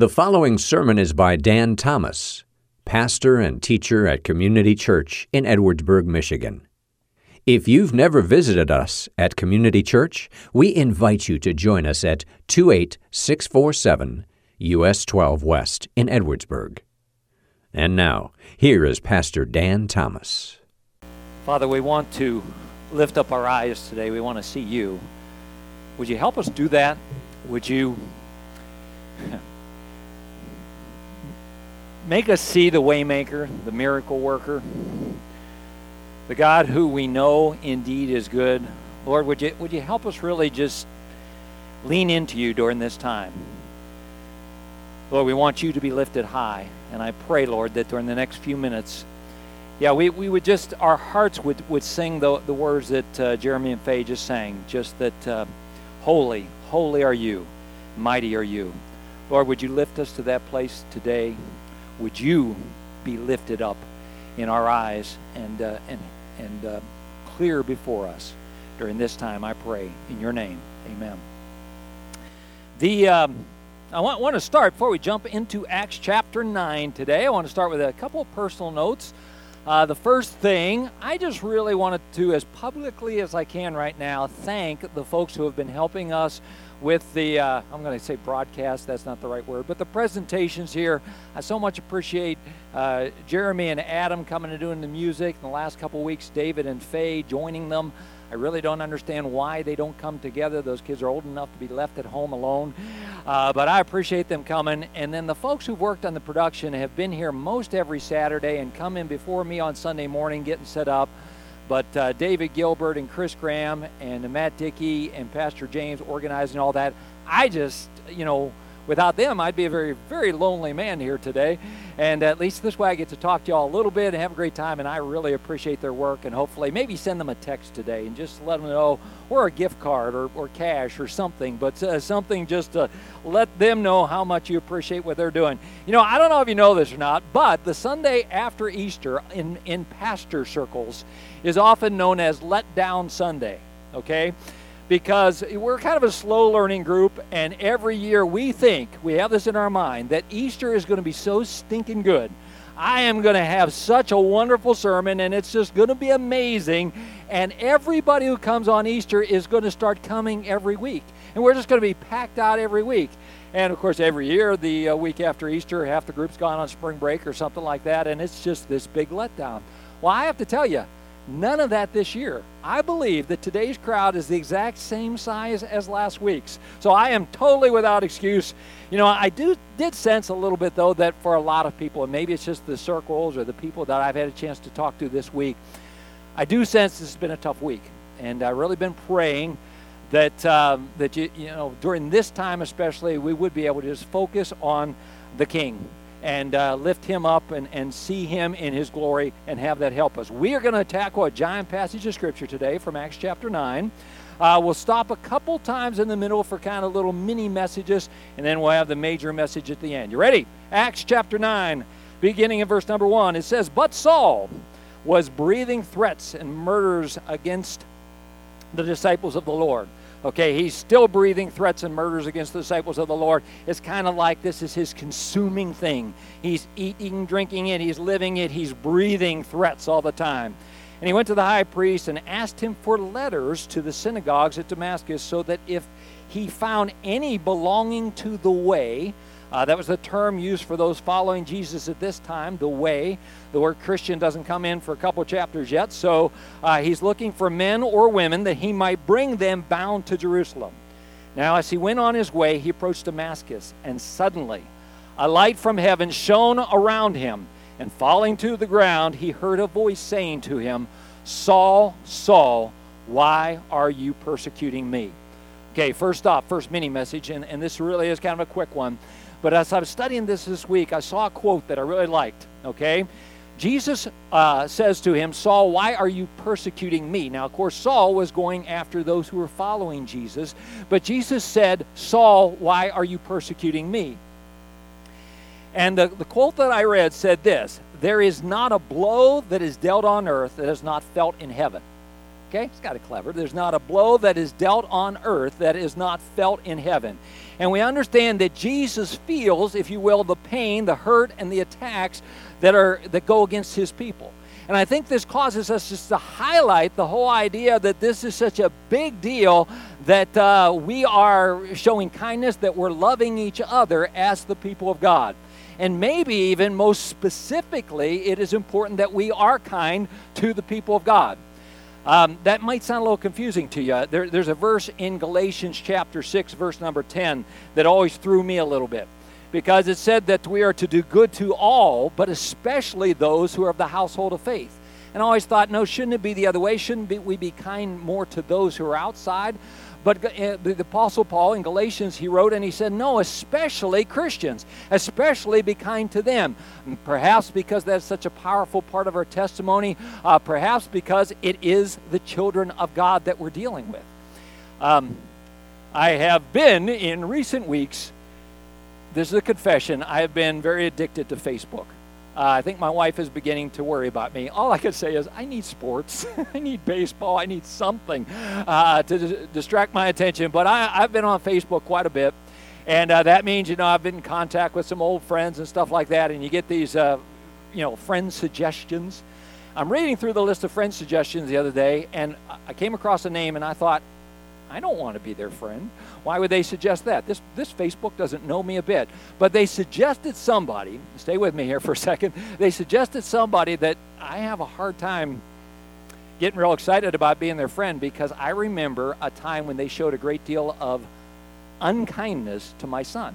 The following sermon is by Dan Thomas, pastor and teacher at Community Church in Edwardsburg, Michigan. If you've never visited us at Community Church, we invite you to join us at 28647 US 12 West in Edwardsburg. And now, here is Pastor Dan Thomas. Father, we want to lift up our eyes today. We want to see you. Would you help us do that? Would you make us see the waymaker, the miracle worker, the God who we know indeed is good? Lord, would you would you help us really just lean into you during this time? Lord, we want you to be lifted high. And I pray, Lord, that during the next few minutes, yeah, we, we would just, our hearts would, would sing the, the words that uh, Jeremy and Faye just sang, just that uh, holy, holy are you, mighty are you. Lord, would you lift us to that place today? Would you be lifted up in our eyes and, uh, and, and uh, clear before us during this time, I pray. In your name, amen. The. Um, I want, want, to start before we jump into Acts chapter 9 today. I want to start with a couple of personal notes. Uh, the first thing, I just really wanted to, as publicly as I can right now, thank the folks who have been helping us with the, uh, I'm going to say broadcast, that's not the right word, but the presentations here. I so much appreciate uh, Jeremy and Adam coming and doing the music. In the last couple weeks, David and Faye joining them. I really don't understand why they don't come together. Those kids are old enough to be left at home alone. Uh, but I appreciate them coming. And then the folks who've worked on the production have been here most every Saturday and come in before me on Sunday morning getting set up. But uh, David Gilbert and Chris Graham and Matt Dickey and Pastor James organizing all that. I just, you know, without them, I'd be a very, very lonely man here today. And at least this way I get to talk to y'all a little bit and have a great time. And I really appreciate their work. And hopefully, maybe send them a text today and just let them know, or a gift card or, or cash or something, but uh, something just to let them know how much you appreciate what they're doing. You know, I don't know if you know this or not, but the Sunday after Easter in, in pastor circles is often known as Let Down Sunday. Okay? Because we're kind of a slow learning group, and every year we think, we have this in our mind, that Easter is going to be so stinking good. I am going to have such a wonderful sermon, and it's just going to be amazing. And everybody who comes on Easter is going to start coming every week. And we're just going to be packed out every week. And of course, every year, the uh, week after Easter, half the group's gone on spring break or something like that, and it's just this big letdown. Well, I have to tell you, None of that this year. I believe that today's crowd is the exact same size as last week's. So I am totally without excuse. You know, I do did sense a little bit though that for a lot of people, and maybe it's just the circles or the people that I've had a chance to talk to this week, I do sense this has been a tough week, and I've really been praying that um, that you you know during this time especially we would be able to just focus on the King and uh, lift him up and, and see him in his glory and have that help us. We are going to tackle a giant passage of Scripture today from Acts chapter 9. Uh, we'll stop a couple times in the middle for kind of little mini messages, and then we'll have the major message at the end. You ready? Acts chapter 9, beginning in verse number 1. It says, But Saul was breathing threats and murders against the disciples of the Lord. Okay, he's still breathing threats and murders against the disciples of the Lord. It's kind of like this is his consuming thing. He's eating, drinking it, he's living it, he's breathing threats all the time. And he went to the high priest and asked him for letters to the synagogues at Damascus so that if he found any belonging to the way, uh, that was the term used for those following Jesus at this time, the way. The word Christian doesn't come in for a couple chapters yet, so uh, he's looking for men or women that he might bring them bound to Jerusalem. Now, as he went on his way, he approached Damascus, and suddenly a light from heaven shone around him, and falling to the ground, he heard a voice saying to him, Saul, Saul, why are you persecuting me? Okay, first off, first mini message, and, and this really is kind of a quick one. But as I was studying this this week, I saw a quote that I really liked. Okay? Jesus uh, says to him, Saul, why are you persecuting me? Now, of course, Saul was going after those who were following Jesus, but Jesus said, Saul, why are you persecuting me? And the, the quote that I read said this There is not a blow that is dealt on earth that is not felt in heaven. Okay, it's kind of clever. There's not a blow that is dealt on earth that is not felt in heaven. And we understand that Jesus feels, if you will, the pain, the hurt, and the attacks that are that go against his people. And I think this causes us just to highlight the whole idea that this is such a big deal that uh, we are showing kindness, that we're loving each other as the people of God. And maybe even most specifically, it is important that we are kind to the people of God. Um, that might sound a little confusing to you. There, there's a verse in Galatians chapter 6, verse number 10, that always threw me a little bit because it said that we are to do good to all, but especially those who are of the household of faith. And I always thought, no, shouldn't it be the other way? Shouldn't we be kind more to those who are outside? But uh, the Apostle Paul in Galatians, he wrote and he said, No, especially Christians, especially be kind to them. Perhaps because that's such a powerful part of our testimony, uh, perhaps because it is the children of God that we're dealing with. Um, I have been in recent weeks, this is a confession, I have been very addicted to Facebook. Uh, I think my wife is beginning to worry about me. All I can say is, I need sports. I need baseball. I need something uh, to d- distract my attention. But I, have been on Facebook quite a bit. And uh, that means, you know, I've been in contact with some old friends and stuff like that. And you get these, uh, you know, friend suggestions. I'm reading through the list of friend suggestions the other day, and I came across a name, and I thought, I don't want to be their friend. Why would they suggest that? This, this Facebook doesn't know me a bit. But they suggested somebody, stay with me here for a second, they suggested somebody that I have a hard time getting real excited about being their friend because I remember a time when they showed a great deal of unkindness to my son.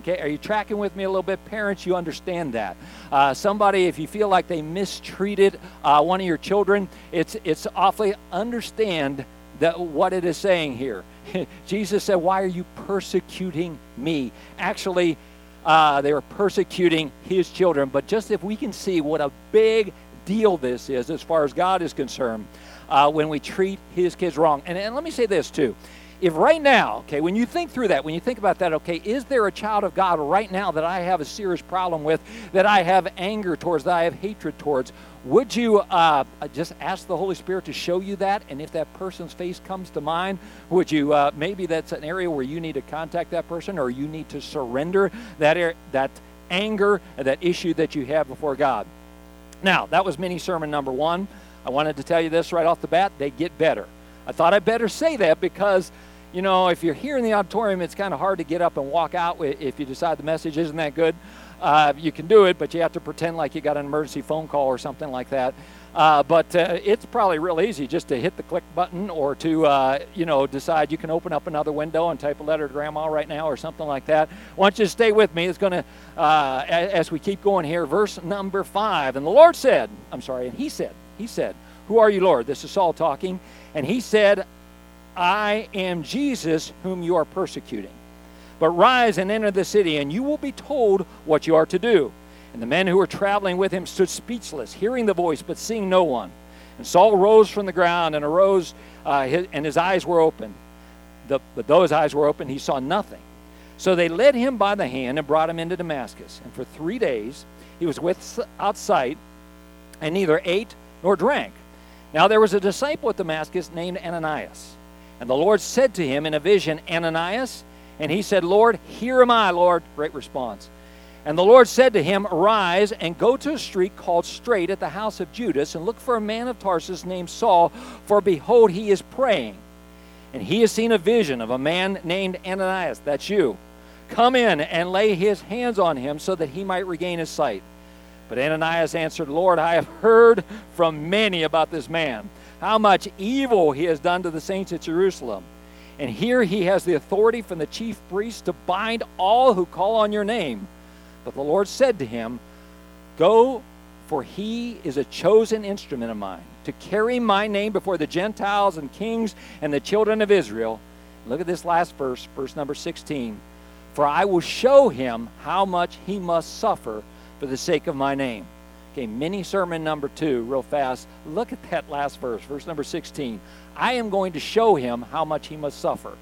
Okay, are you tracking with me a little bit? Parents, you understand that. Uh, somebody, if you feel like they mistreated uh, one of your children, it's, it's awfully understand that what it is saying here. Jesus said, Why are you persecuting me? Actually, uh, they were persecuting his children. But just if we can see what a big deal this is as far as God is concerned uh, when we treat his kids wrong. And, and let me say this too if right now, okay, when you think through that, when you think about that, okay, is there a child of God right now that I have a serious problem with, that I have anger towards, that I have hatred towards? Would you uh, just ask the Holy Spirit to show you that? And if that person's face comes to mind, would you uh, maybe that's an area where you need to contact that person or you need to surrender that, er- that anger, that issue that you have before God? Now, that was mini sermon number one. I wanted to tell you this right off the bat they get better. I thought I'd better say that because you know, if you're here in the auditorium, it's kind of hard to get up and walk out if you decide the message isn't that good. Uh, you can do it, but you have to pretend like you got an emergency phone call or something like that. Uh, but uh, it's probably real easy just to hit the click button or to, uh, you know, decide you can open up another window and type a letter to grandma right now or something like that. I want you to stay with me. It's going to, uh, as we keep going here, verse number five. And the Lord said, I'm sorry, and he said, he said, Who are you, Lord? This is Saul talking. And he said, I am Jesus whom you are persecuting. But rise and enter the city, and you will be told what you are to do. And the men who were traveling with him stood speechless, hearing the voice, but seeing no one. And Saul rose from the ground and arose, uh, his, and his eyes were open. The, but his eyes were open, he saw nothing. So they led him by the hand and brought him into Damascus. And for three days he was without sight, and neither ate nor drank. Now there was a disciple at Damascus named Ananias. And the Lord said to him in a vision, Ananias. And he said, Lord, here am I, Lord. Great response. And the Lord said to him, Arise and go to a street called Straight at the house of Judas, and look for a man of Tarsus named Saul, for behold, he is praying. And he has seen a vision of a man named Ananias. That's you. Come in and lay his hands on him so that he might regain his sight. But Ananias answered, Lord, I have heard from many about this man how much evil he has done to the saints at Jerusalem. And here he has the authority from the chief priest to bind all who call on your name. But the Lord said to him, Go, for he is a chosen instrument of mine to carry my name before the Gentiles and kings and the children of Israel. Look at this last verse, verse number 16. For I will show him how much he must suffer for the sake of my name. Okay, mini sermon number two, real fast. Look at that last verse, verse number 16. I am going to show him how much he must suffer.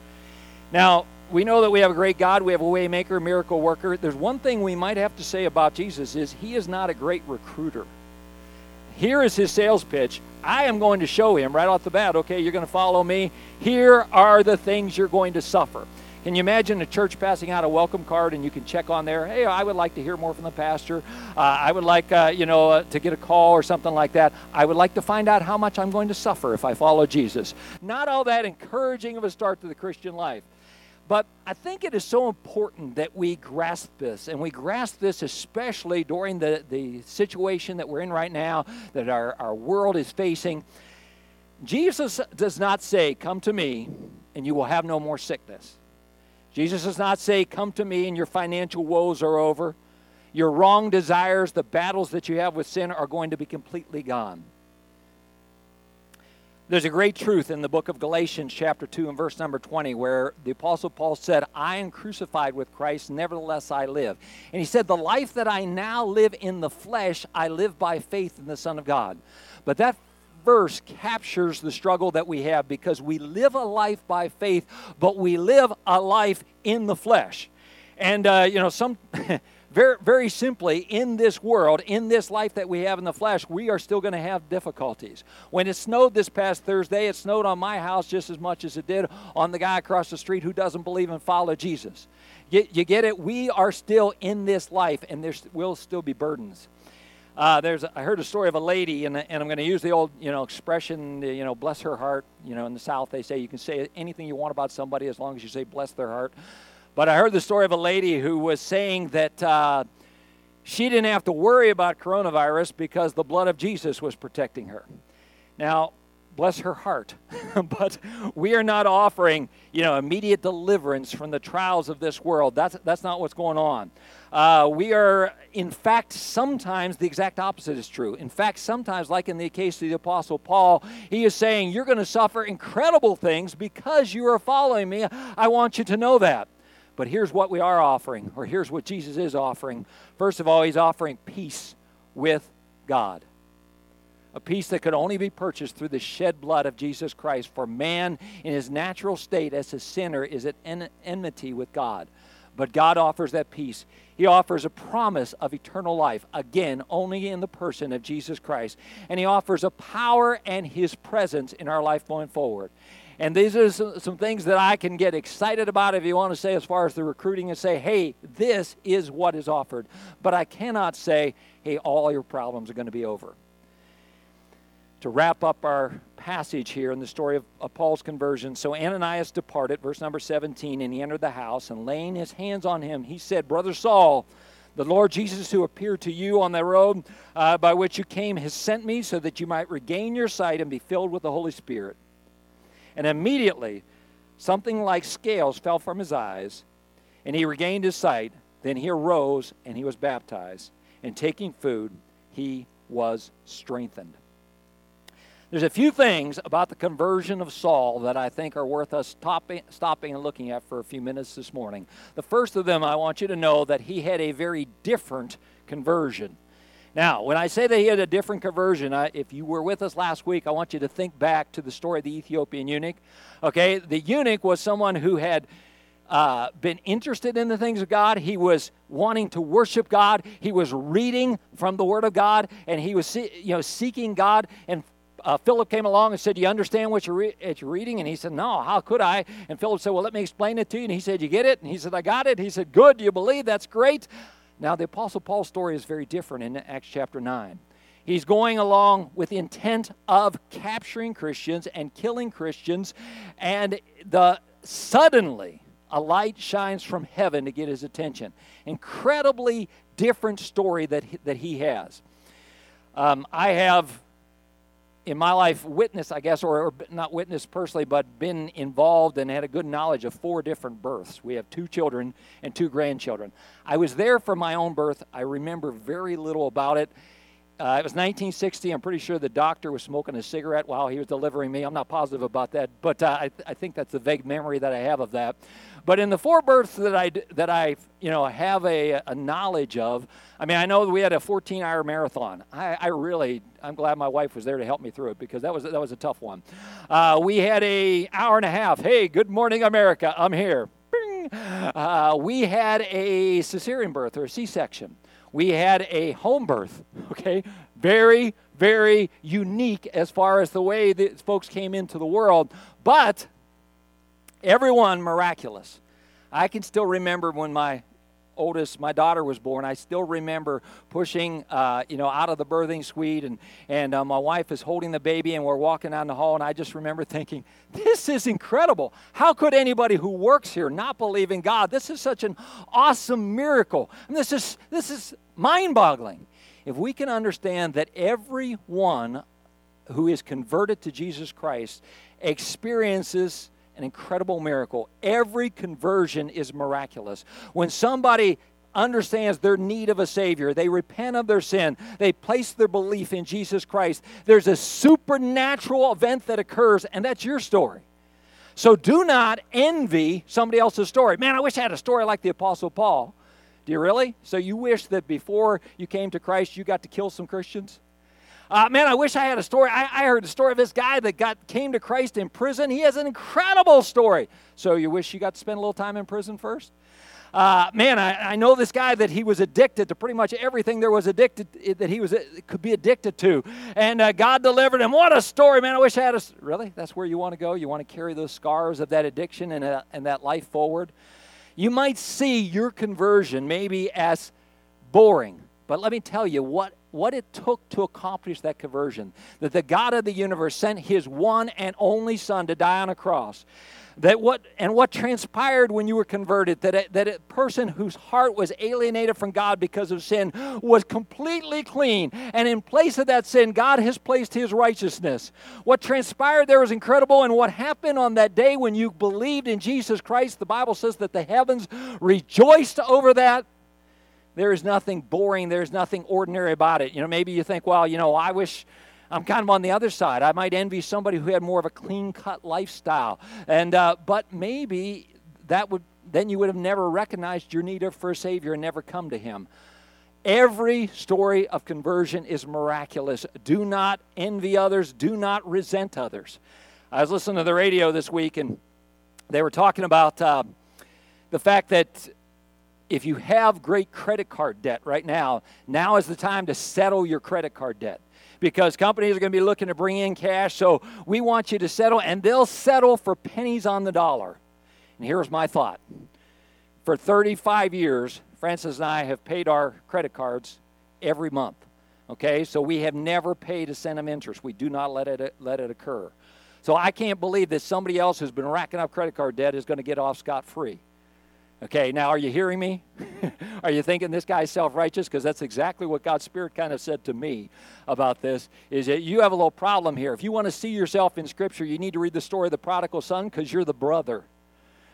Now, we know that we have a great God, we have a waymaker, miracle worker. There's one thing we might have to say about Jesus is he is not a great recruiter. here is his sales pitch. I am going to show him right off the bat, okay, you're going to follow me. Here are the things you're going to suffer. Can you imagine a church passing out a welcome card and you can check on there, hey, I would like to hear more from the pastor. Uh, I would like, uh, you know, uh, to get a call or something like that. I would like to find out how much I'm going to suffer if I follow Jesus. Not all that encouraging of a start to the Christian life. But I think it is so important that we grasp this, and we grasp this especially during the, the situation that we're in right now, that our, our world is facing. Jesus does not say, Come to me, and you will have no more sickness. Jesus does not say, Come to me, and your financial woes are over. Your wrong desires, the battles that you have with sin, are going to be completely gone. There's a great truth in the book of Galatians, chapter 2, and verse number 20, where the Apostle Paul said, I am crucified with Christ, nevertheless I live. And he said, The life that I now live in the flesh, I live by faith in the Son of God. But that verse captures the struggle that we have because we live a life by faith, but we live a life in the flesh. And, uh, you know, some. Very, very simply, in this world, in this life that we have in the flesh, we are still going to have difficulties. When it snowed this past Thursday, it snowed on my house just as much as it did on the guy across the street who doesn't believe and follow Jesus. You, you get it? We are still in this life, and there will still be burdens. Uh, there's, I heard a story of a lady, and, and I'm going to use the old, you know, expression, you know, bless her heart. You know, in the South, they say you can say anything you want about somebody as long as you say bless their heart. But I heard the story of a lady who was saying that uh, she didn't have to worry about coronavirus because the blood of Jesus was protecting her. Now, bless her heart, but we are not offering, you know, immediate deliverance from the trials of this world. That's that's not what's going on. Uh, we are, in fact, sometimes the exact opposite is true. In fact, sometimes, like in the case of the Apostle Paul, he is saying, You're going to suffer incredible things because you are following me. I want you to know that. But here's what we are offering, or here's what Jesus is offering. First of all, he's offering peace with God. A peace that could only be purchased through the shed blood of Jesus Christ. For man, in his natural state as a sinner, is at enmity with God. But God offers that peace. He offers a promise of eternal life, again, only in the person of Jesus Christ. And He offers a power and His presence in our life going forward. And these are some, some, things that I can get excited about if you want to say, as far as the recruiting, and say, hey, this is what is offered. But I cannot say, hey, all your problems are going to be over. To wrap up our passage here in the story of, of Paul's conversion, so Ananias departed, verse number 17, and he entered the house, and laying his hands on him, he said, Brother Saul, the Lord Jesus, who appeared to you on the road uh, by which you came, has sent me so that you might regain your sight and be filled with the Holy Spirit. And immediately, something like scales fell from his eyes, and he regained his sight. Then he arose and he was baptized. And taking food, he was strengthened. There's a few things about the conversion of Saul that I think are worth us stopping, and looking at for a few minutes this morning. The first of them, I want you to know that he had a very different conversion. Now, when I say that he had a different conversion, I, if you were with us last week, I want you to think back to the story of the Ethiopian eunuch. Okay, the eunuch was someone who had uh, been interested in the things of God. He was wanting to worship God. He was reading from the Word of God, and he was you know seeking God. And uh, Philip came along and said, "You understand what you're, re- you're reading?" And he said, "No. How could I?" And Philip said, "Well, let me explain it to you." And he said, "You get it?" And he said, "I got it." He said, "Good. You believe? That's great." Now, the Apostle Paul's story is very different in Acts chapter 9. He's going along with the intent of capturing Christians and killing Christians, and the suddenly a light shines from heaven to get his attention. Incredibly different story that he, that he has. Um, I have in my life witnessed, I guess, or, or, not witnessed personally, but been involved and had a good knowledge of four different births. We have two children and two grandchildren. I was there for my own birth. I remember very little about it. Uh, it was 1960. I'm pretty sure the doctor was smoking a cigarette while he was delivering me. I'm not positive about that, but uh, I, I think that's the vague memory that I have of that. But in the four births that I that I you know have a, a knowledge of, I mean I know we had a 14-hour marathon. I, I, really I'm glad my wife was there to help me through it because that was that was a tough one. Uh, we had a hour and a half. Hey, good morning America. I'm here. Uh, we had a cesarean birth or a C section. We had a home birth, okay? Very, very unique as far as the way that folks came into the world, but everyone miraculous. I can still remember when my oldest, my daughter was born, I still remember pushing, uh, you know, out of the birthing suite, and and uh, my wife is holding the baby, and we're walking down the hall, and I just remember thinking, this is incredible. How could anybody who works here not believe in God? This is such an awesome miracle, and this is this is mind-boggling. If we can understand that everyone who is converted to Jesus Christ experiences an incredible miracle. Every conversion is miraculous. When somebody understands their need of a Savior, they repent of their sin, they place their belief in Jesus Christ, there's a supernatural event that occurs, and that's your story. So do not envy somebody else's story. Man, I wish I had a story like the Apostle Paul. Do you really? So you wish that before you came to Christ, you got to kill some Christians? Uh, man, I wish I had a story. I, I, heard the story of this guy that got came to Christ in prison. He has an incredible story. So you wish you got to spend a little time in prison first? Uh, man, I, I, know this guy that he was addicted to pretty much everything there was addicted that he was uh, could be addicted to, and uh, God delivered him. What a story, man! I wish I had a really. That's where you want to go. You want to carry those scars of that addiction and, uh, and that life forward. You might see your conversion maybe as boring, but let me tell you what what it took to accomplish that conversion. That the God of the universe sent his one and only Son to die on a cross. That what and what transpired when you were converted, that a, that a person whose heart was alienated from God because of sin was completely clean. And in place of that sin, God has placed his righteousness. What transpired there was incredible. And what happened on that day when you believed in Jesus Christ, the Bible says that the heavens rejoiced over that there is nothing boring, there's nothing ordinary about it. You know, maybe you think, well, you know, I wish I'm kind of on the other side. I might envy somebody who had more of a clean cut lifestyle. And, uh, but maybe that would, then you would have never recognized your need for a Savior and never come to Him. Every story of conversion is miraculous. Do not envy others, do not resent others. I was listening to the radio this week and they were talking about uh, the fact that if you have great credit card debt right now, now is the time to settle your credit card debt because companies are going to be looking to bring in cash. So we want you to settle, and they'll settle for pennies on the dollar. And here's my thought for 35 years, Francis and I have paid our credit cards every month. Okay, so we have never paid a cent of interest. We do not let it let it occur. So I can't believe that somebody else who's been racking up credit card debt is going to get off scot free. Okay, now are you hearing me? are you thinking this guy's self-righteous? Because that's exactly what God's Spirit kind of said to me about this, is that you have a little problem here. If you want to see yourself in Scripture, you need to read the story of the prodigal son because you're the brother.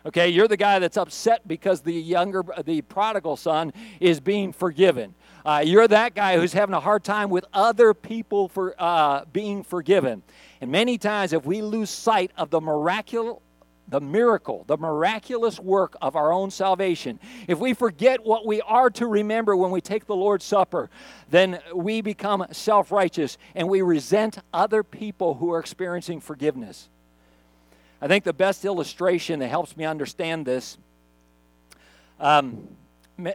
Okay, you're the guy that's upset because the younger, the prodigal son is being forgiven. Uh, you're that guy who's having a hard time with other people for uh, being forgiven. And many times, if we lose sight of the miraculous the miracle, the miraculous work of our own salvation, if we forget what we are to remember when we take the Lord's Supper, then we become self righteous and we resent other people who are experiencing forgiveness. I think the best illustration that helps me understand this. Um,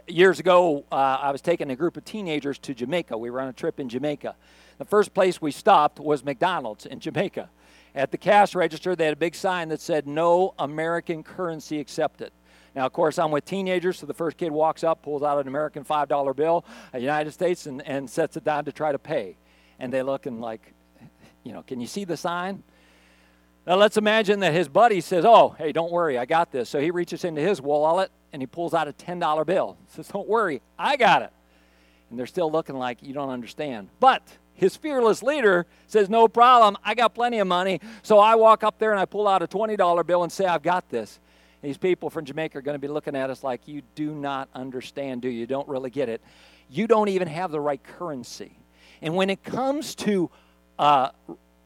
years ago, uh, I was taking a group of teenagers to Jamaica. We were on a trip in Jamaica. The first place we stopped was McDonald's in Jamaica. At the cash register, they had a big sign that said, No American currency accepted. Now, of course, I'm with teenagers, so the first kid walks up, pulls out an American $5 bill, a United States, and, and sets it down to try to pay. And they look and like, you know, can you see the sign? Now, let's imagine that his buddy says, Oh, hey, don't worry, I got this. So he reaches into his wallet and he pulls out a $10 bill. Says, Don't worry, I got it. And they're still looking like you don't understand. But his fearless leader says, No problem, I got plenty of money. So I walk up there and I pull out a $20 bill and say, I've got this. These people from Jamaica are going to be looking at us like, You do not understand, do you? Don't really get it. You don't even have the right currency. And when it comes to uh,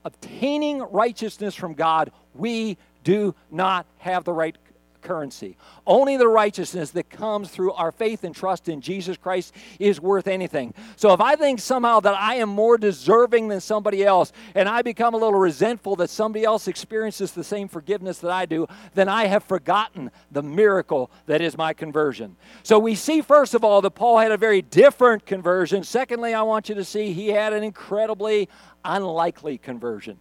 obtaining righteousness from God, we do not have the right currency. Only the righteousness that comes through our faith and trust in Jesus Christ is worth anything. So if I think somehow that I am more deserving than somebody else, and I become a little resentful that somebody else experiences the same forgiveness that I do, then I have forgotten the miracle that is my conversion. So we see, first of all, that Paul had a very different conversion. Secondly, I want you to see he had an incredibly unlikely conversion.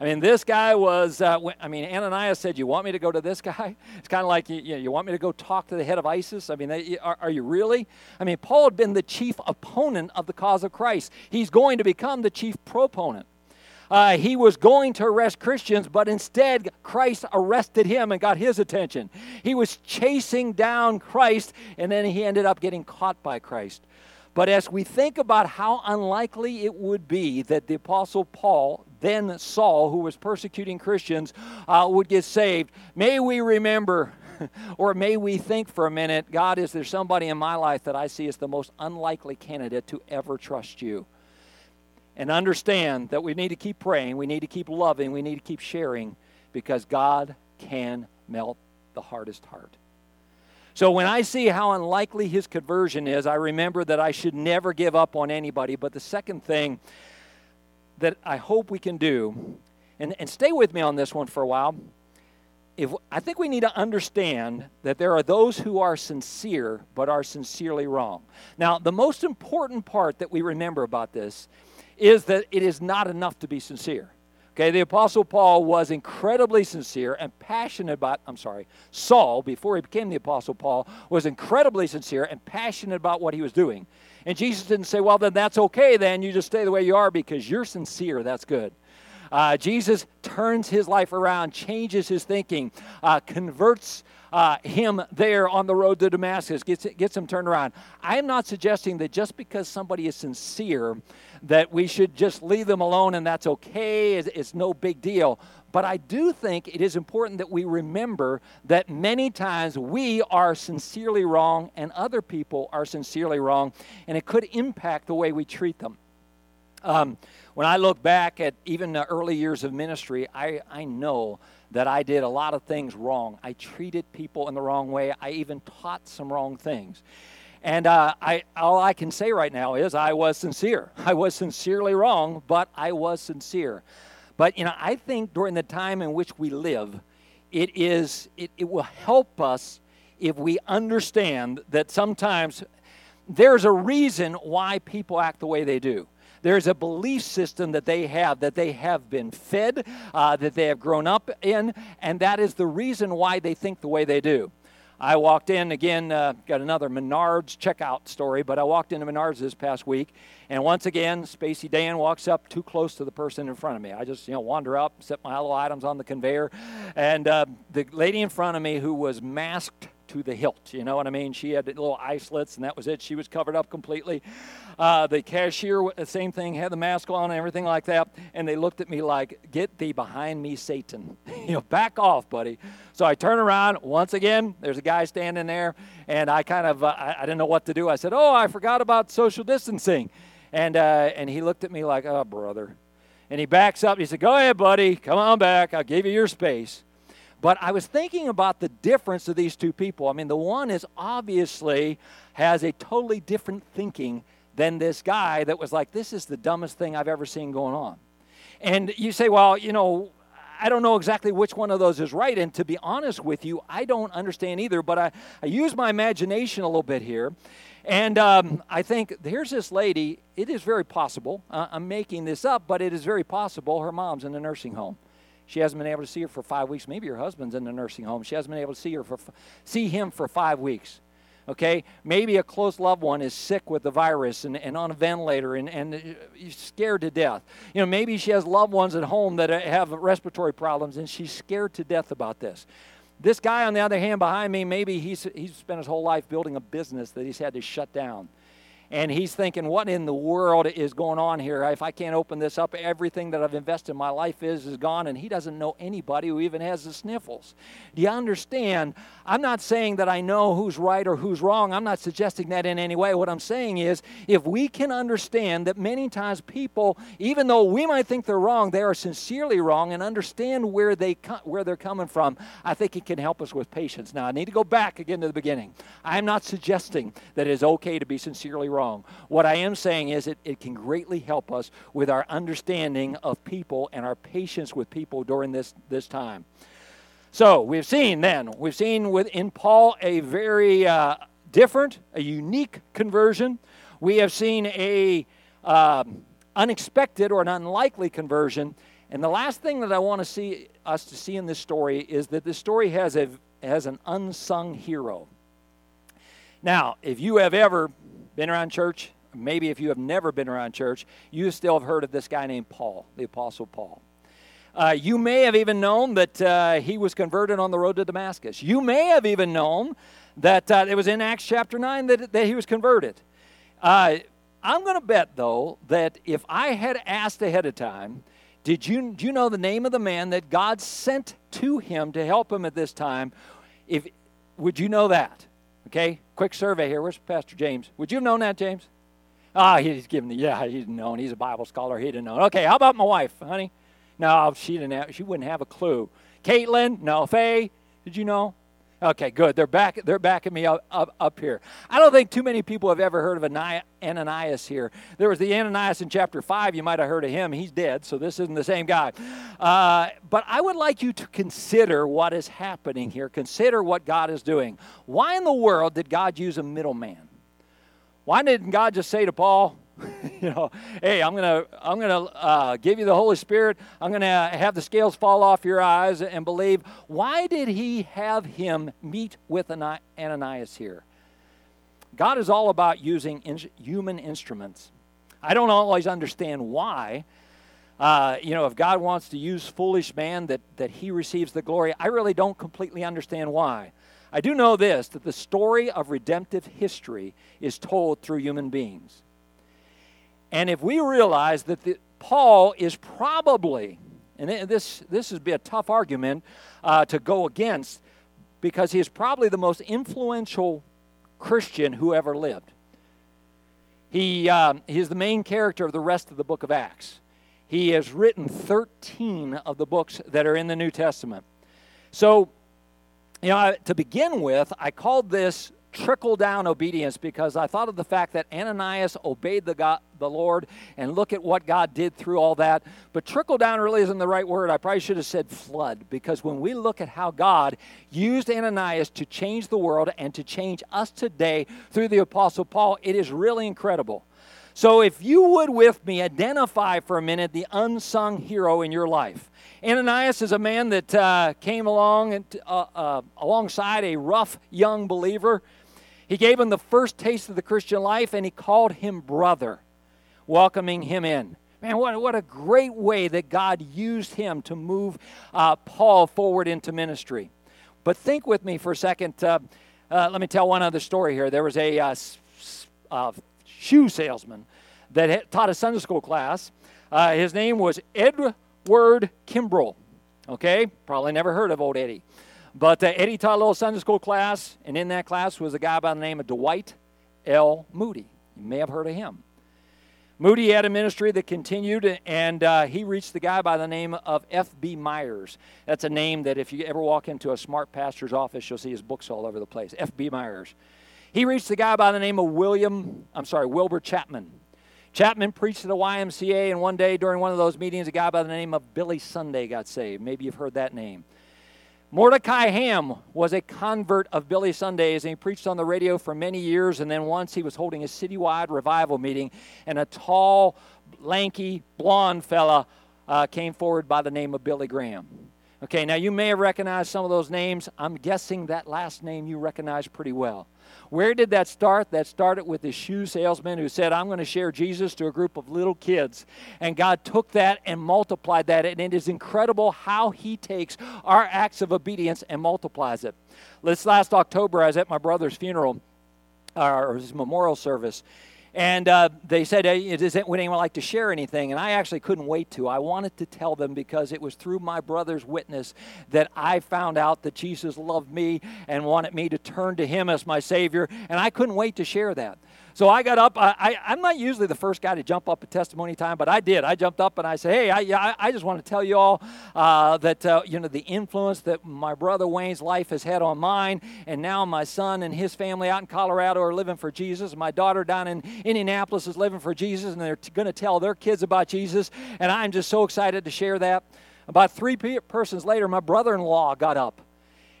I mean, this guy was, uh, I mean, Ananias said, You want me to go to this guy? It's kind of like, you, you, want me to go talk to the head of ISIS? I mean, are, are you really? I mean, Paul had been the chief opponent of the cause of Christ. He's going to become the chief proponent. Uh, he was going to arrest Christians, but instead, Christ arrested him and got his attention. He was chasing down Christ, and then he ended up getting caught by Christ. But as we think about how unlikely it would be that the Apostle Paul, then Saul, who was persecuting Christians, uh, would get saved, may we remember, or may we think for a minute, God, is there somebody in my life that I see as the most unlikely candidate to ever trust you? And understand that we need to keep praying, we need to keep loving, we need to keep sharing, because God can melt the hardest heart. So when I see how unlikely his conversion is, I remember that I should never give up on anybody. But the second thing that I hope we can do, and, and stay with me on this one for a while, if, I think we need to understand that there are those who are sincere but are sincerely wrong. Now, the most important part that we remember about this is that it is not enough to be sincere. Okay, the Apostle Paul was incredibly sincere and passionate about, I'm sorry, Saul, before he became the Apostle Paul, was incredibly sincere and passionate about what he was doing. And Jesus didn't say, well, then that's okay, then you just stay the way you are because you're sincere. That's good. Uh, Jesus turns his life around, changes his thinking, uh, converts uh, him there on the road to Damascus, gets, gets him turned around. I am not suggesting that just because somebody is sincere, that we should just leave them alone and that's okay, it's, it's no big deal. But I do think it is important that we remember that many times we are sincerely wrong and other people are sincerely wrong, and it could impact the way we treat them. Um, when I look back at even the early years of ministry, I, I know that I did a lot of things wrong. I treated people in the wrong way. I even taught some wrong things. And uh, I, all I can say right now is I was sincere. I was sincerely wrong, but I was sincere. But you know, I think during the time in which we live, it is it, it will help us if we understand that sometimes there's a reason why people act the way they do. There's a belief system that they have, that they have been fed, uh, that they have grown up in, and that is the reason why they think the way they do. I walked in again, uh, got another Menards checkout story, but I walked into Menards this past week, and once again, Spacey Dan walks up too close to the person in front of me. I just, you know, wander up, set my little items on the conveyor, and uh, the lady in front of me who was masked to the hilt. You know what I mean? She had little eye slits, and that was it. She was covered up completely. Uh, the cashier, the same thing, had the mask on and everything like that. And they looked at me like, "Get thee behind me, Satan! you know, back off, buddy." So I turn around once again. There's a guy standing there, and I kind of, uh, I, I, didn't know what to do. I said, "Oh, I forgot about social distancing," and uh, and he looked at me like, "Oh, brother." And he backs up. He said, Go ahead, buddy. Come on back. I'll give you your space. But I was thinking about the difference of these two people. I mean, the one is obviously has a totally different thinking than this guy that was like, this is the dumbest thing I've ever seen going on. And you say, well, you know, I don't know exactly which one of those is right. And to be honest with you, I don't understand either, but I, I use my imagination a little bit here. And um, I think here's this lady. It is very possible. Uh, I'm making this up, but it is very possible her mom's in a nursing home. She hasn't been able to see her for five weeks. Maybe her husband's in the nursing home. She hasn't been able to see her for see him for five weeks. Okay, maybe a close loved one is sick with the virus and, and on a ventilator and, and uh, scared to death. You know, maybe she has loved ones at home that uh, have respiratory problems and she's scared to death about this. This guy, on the other hand, behind me, maybe he's, he's spent his whole life building a business that he's had to shut down. And he's thinking, what in the world is going on here? If I can't open this up, everything that I've invested in my life is is gone, and he doesn't know anybody who even has the sniffles. Do you understand? I'm not saying that I know who's right or who's wrong. I'm not suggesting that in any way. What I'm saying is, if we can understand that many times people, even though we might think they're wrong, they are sincerely wrong, and understand where they where they're coming from, I think it can help us with patience. Now, I need to go back again to the beginning. I'm not suggesting that it is okay to be sincerely wrong wrong. What I am saying is it, it can greatly help us with our understanding of people and our patience with people during this, this time. So we've seen then, we've seen within Paul a very uh, different, a unique conversion. We have seen a um, unexpected or an unlikely conversion. And the last thing that I want to see us to see in this story is that this story has a has an unsung hero. Now, if you have ever been around church, maybe if you have never been around church, you still have heard of this guy named Paul, the Apostle Paul. Uh, you may have even known that uh, he was converted on the road to Damascus. You may have even known that uh, it was in Acts chapter 9 that, that he was converted. Uh, I'm going to bet, though, that if I had asked ahead of time, did you, do you know the name of the man that God sent to him to help him at this time? If, would you know that? Okay, quick survey here. Where's Pastor James? Would you have known that, James? Ah, he's given the yeah. He's known. He's a Bible scholar. He'd have known. Okay, how about my wife, honey? No, she didn't. Have, she wouldn't have a clue. Caitlin, no. Faye, did you know? Okay, good. They're back. They're backing me up, up, up here. I don't think too many people have ever heard of Ananias here. There was the Ananias in chapter five. You might have heard of him. He's dead, so this isn't the same guy. Uh, but I would like you to consider what is happening here. Consider what God is doing. Why in the world did God use a middleman? Why didn't God just say to Paul, you know, hey, I'm gonna I'm gonna uh, give you the Holy Spirit. I'm gonna have the scales fall off your eyes and believe. Why did he have him meet with Ananias here? God is all about using in, human instruments. I don't always understand why. Uh, you know, if God wants to use foolish man, that that He receives the glory. I really don't completely understand why. I do know this: that the story of redemptive history is told through human beings. And if we realize that the, Paul is probably, and this, this would be a tough argument uh, to go against, because he is probably the most influential Christian who ever lived. He, um, he is the main character of the rest of the book of Acts. He has written 13 of the books that are in the New Testament. So, you know, to begin with, I called this trickle down obedience because I thought of the fact that Ananias obeyed the, God, the Lord and look at what God did through all that. But trickle down really isn't the right word. I probably should have said flood because when we look at how God used Ananias to change the world and to change us today through the Apostle Paul, it is really incredible. So, if you would with me identify for a minute the unsung hero in your life. Ananias is a man that uh, came along and, uh, uh, alongside a rough young believer he gave him the first taste of the Christian life and he called him brother, welcoming him in. Man, what, what a great way that God used him to move uh, Paul forward into ministry. But think with me for a second. Uh, uh, let me tell one other story here. There was a uh, uh, shoe salesman that taught a Sunday school class. Uh, his name was Edward Kimball. Okay, probably never heard of old Eddie. But uh, Eddie taught a little Sunday school class, and in that class was a guy by the name of Dwight L. Moody. You may have heard of him. Moody had a ministry that continued, and uh, he reached the guy by the name of F.B. Myers. That's a name that if you ever walk into a smart pastor's office, you'll see his books all over the place. F.B. Myers. He reached the guy by the name of William, I'm sorry, Wilbur Chapman. Chapman preached at the YMCA, and one day during one of those meetings, a guy by the name of Billy Sunday got saved. Maybe you've heard that name. Mordecai Ham was a convert of Billy Sundays, and he preached on the radio for many years. And then once he was holding a citywide revival meeting, and a tall, lanky, blonde fella uh, came forward by the name of Billy Graham. Okay, now you may have recognized some of those names. I'm guessing that last name you recognize pretty well. Where did that start? That started with the shoe salesman who said, I'm going to share Jesus to a group of little kids. And God took that and multiplied that. And it is incredible how He takes our acts of obedience and multiplies it. This last October, I was at my brother's funeral, uh, or his memorial service. And uh, they said, hey, does anyone like to share anything? And I actually couldn't wait to. I wanted to tell them because it was through my brother's witness that I found out that Jesus loved me and wanted me to turn to him as my Savior. And I couldn't wait to share that. So I got up. I, I, am not usually the first guy to jump up at testimony time, but I did. I jumped up and I said, "Hey, I, I just want to tell you all uh, that uh, you know the influence that my brother Wayne's life has had on mine, and now my son and his family out in Colorado are living for Jesus. My daughter down in Indianapolis is living for Jesus, and they're t- going to tell their kids about Jesus. And I'm just so excited to share that." About three persons later, my brother-in-law got up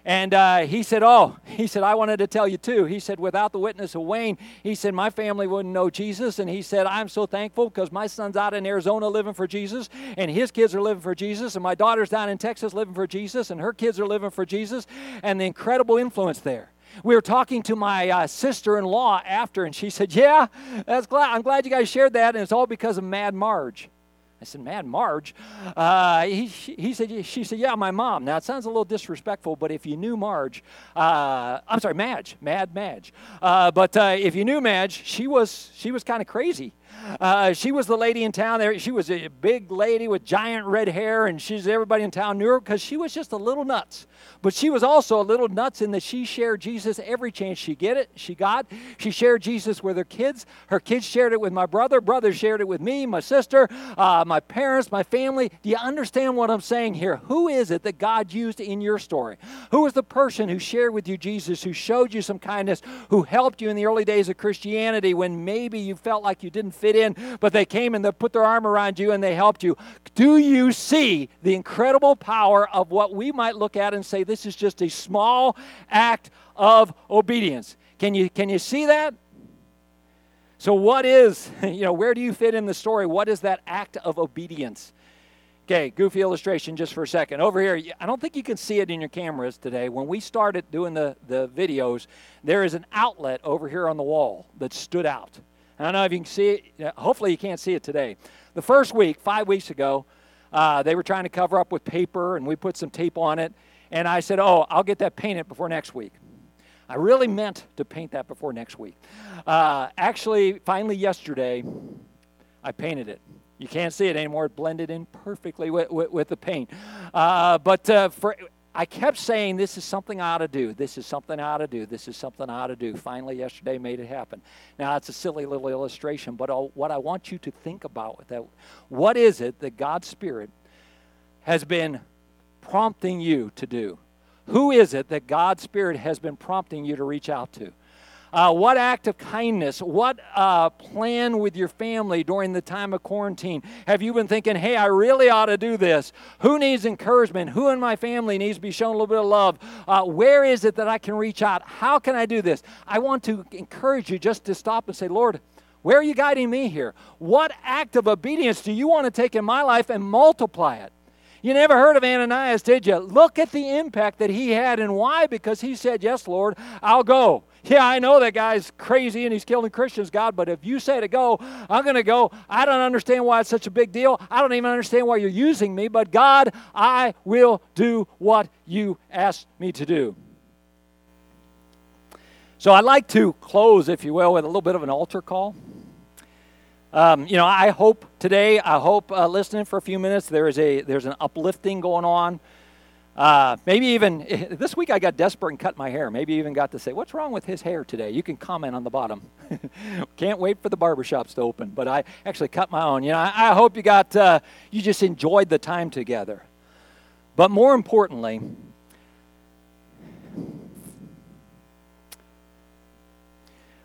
and uh, he said, Oh, he said, I wanted to tell you too. He said, Without the witness of Wayne, he said, My family wouldn't know Jesus. And he said, I'm so thankful because my son's out in Arizona living for Jesus, and his kids are living for Jesus, and my daughter's down in Texas living for Jesus, and her kids are living for Jesus, and the incredible influence there. We were talking to my uh, sister in law after, and she said, Yeah, that's glad, I'm glad you guys shared that, and it's all because of Mad Marge. I said, Mad Marge? Uh, he, he said, she said, yeah, my mom. Now, it sounds a little disrespectful, but if you knew Marge, uh, I'm sorry, Madge, Mad Madge. Uh, but uh, if you knew Madge, she was, she was kind of crazy. Uh, she was the lady in town there. She was a big lady with giant red hair, and she's everybody in town knew her because she was just a little nuts. But she was also a little nuts in that she shared Jesus every chance she get it. She got. She shared Jesus with her kids. Her kids shared it with my brother. Brother shared it with me, my sister, uh, my parents, my family. Do you understand what I'm saying here? Who is it that God used in your story? Who was the person who shared with you Jesus, who showed you some kindness, who helped you in the early days of Christianity when maybe you felt like you didn't fit in, but they came and they put their arm around you and they helped you? Do you see the incredible power of what we might look at and say, this is just a small act of obedience. Can you, can you see that? So, what is, you know, where do you fit in the story? What is that act of obedience? Okay, goofy illustration just for a second. Over here, I don't think you can see it in your cameras today. When we started doing the, the videos, there is an outlet over here on the wall that stood out. I don't know if you can see it. Hopefully, you can't see it today. The first week, five weeks ago, uh, they were trying to cover up with paper, and we put some tape on it. And I said, Oh, I'll get that painted before next week. I really meant to paint that before next week. Uh, actually, finally, yesterday, I painted it. You can't see it anymore. It blended in perfectly with, with, with the paint. Uh, but uh, for, I kept saying, This is something I ought to do. This is something I ought to do. This is something I ought to do. Finally, yesterday made it happen. Now, it's a silly little illustration, but I'll, what I want you to think about with that what is it that God's Spirit has been prompting you to do? Who is it that God's Spirit has been prompting you to reach out to? Uh, what act of kindness, what uh, plan with your family during the time of quarantine have you been thinking, hey, I really ought to do this? Who needs encouragement? Who in my family needs to be shown a little bit of love? Uh, where is it that I can reach out? How can I do this? I want to encourage you just to stop and say, Lord, where are you guiding me here? What act of obedience do you want to take in my life and multiply it? You never heard of Ananias, did you? Look at the impact that he had and why? Because he said, Yes, Lord, I'll go. Yeah, I know that guy's crazy and he's killing Christians, God, but if you say to go, I'm going to go. I don't understand why it's such a big deal. I don't even understand why you're using me, but God, I will do what you asked me to do. So I'd like to close, if you will, with a little bit of an altar call. Um, you know, I hope today, I hope uh, listening for a few minutes, there is a there's an uplifting going on. Uh, maybe even this week I got desperate and cut my hair. Maybe even got to say, "What's wrong with his hair today?" You can comment on the bottom. Can't wait for the barbershops to open, but I actually cut my own. You know, I, I hope you got uh, you just enjoyed the time together. But more importantly,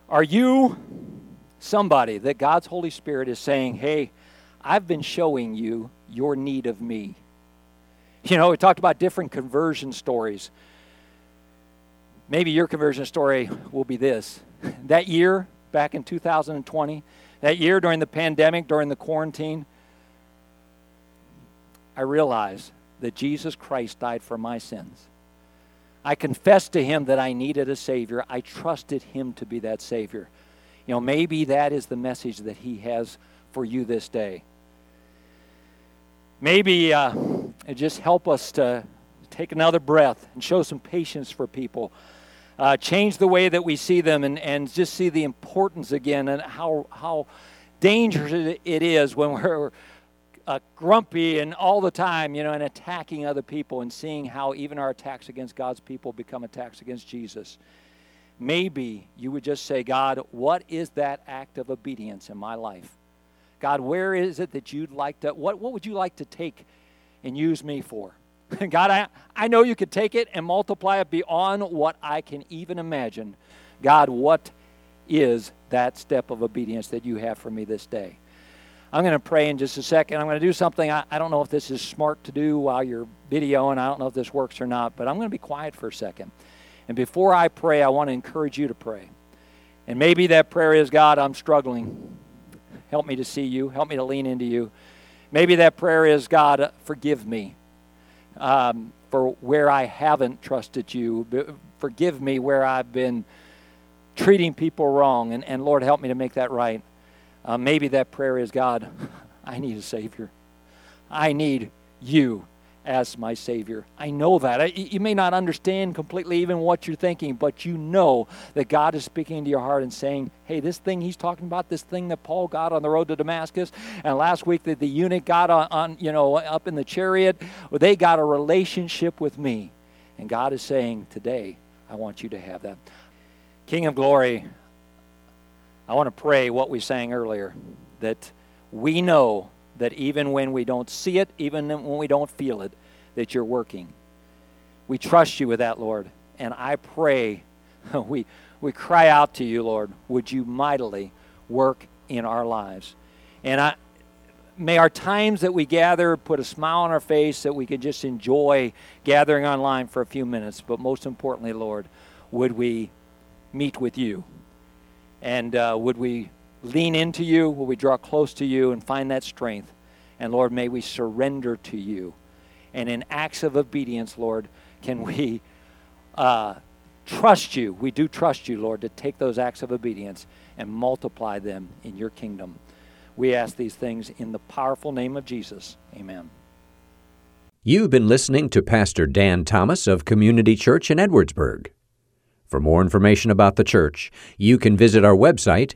are you somebody that God's Holy Spirit is saying, hey, I've been showing you your need of me. You know, we talked about different conversion stories. Maybe your conversion story will be this. That year, back in 2020, that year during the pandemic, during the quarantine, I realized that Jesus Christ died for my sins. I confessed to him that I needed a Savior. I trusted him to be that Savior. You know, maybe that is the message that He has for you this day. Maybe uh, it just help us to take another breath and show some patience for people. uh, change the way that we see them and, and just see the importance again and how, how dangerous it is when we're uh, grumpy and all the time, you know, and attacking other people and seeing how even our attacks against God's people become attacks against Jesus. Maybe you would just say, God, what is that act of obedience in my life? God, where is it that you'd like to, what, what would you like to take and use me for? God, I, I know you could take it and multiply it beyond what I can even imagine. God, what is that step of obedience that you have for me this day? I'm going to pray in just a second. I'm going to do something. I, I don't know if this is smart to do while you're videoing. I don't know if this works or not, but I'm going to be quiet for a second. And before I pray, I want to encourage you to pray. And maybe that prayer is God, I'm struggling. Help me to see you. Help me to lean into you. Maybe that prayer is God, forgive me um, for where I haven't trusted you. Forgive me where I've been treating people wrong. And, and Lord, help me to make that right. Uh, maybe that prayer is God, I need a Savior. I need you as my Savior. I know that. I, you may not understand completely even what you're thinking, but you know that God is speaking into your heart and saying, hey, this thing he's talking about, this thing that Paul got on the road to Damascus, and last week that the eunuch got on, on, you know, up in the chariot, well, they got a relationship with me. And God is saying, today, I want you to have that. King of glory, I want to pray what we sang earlier that we know that even when we don't see it, even when we don't feel it, that you're working. We trust you with that, Lord. And I pray, we, we cry out to you, Lord, would you mightily work in our lives? And I, may our times that we gather put a smile on our face that we can just enjoy gathering online for a few minutes. But most importantly, Lord, would we meet with you? And uh, would we lean into you? Will we draw close to you and find that strength? And Lord, may we surrender to you. And in acts of obedience, Lord, can we uh, trust you? We do trust you, Lord, to take those acts of obedience and multiply them in your kingdom. We ask these things in the powerful name of Jesus. Amen. You've been listening to Pastor Dan Thomas of Community Church in Edwardsburg. For more information about the church, you can visit our website,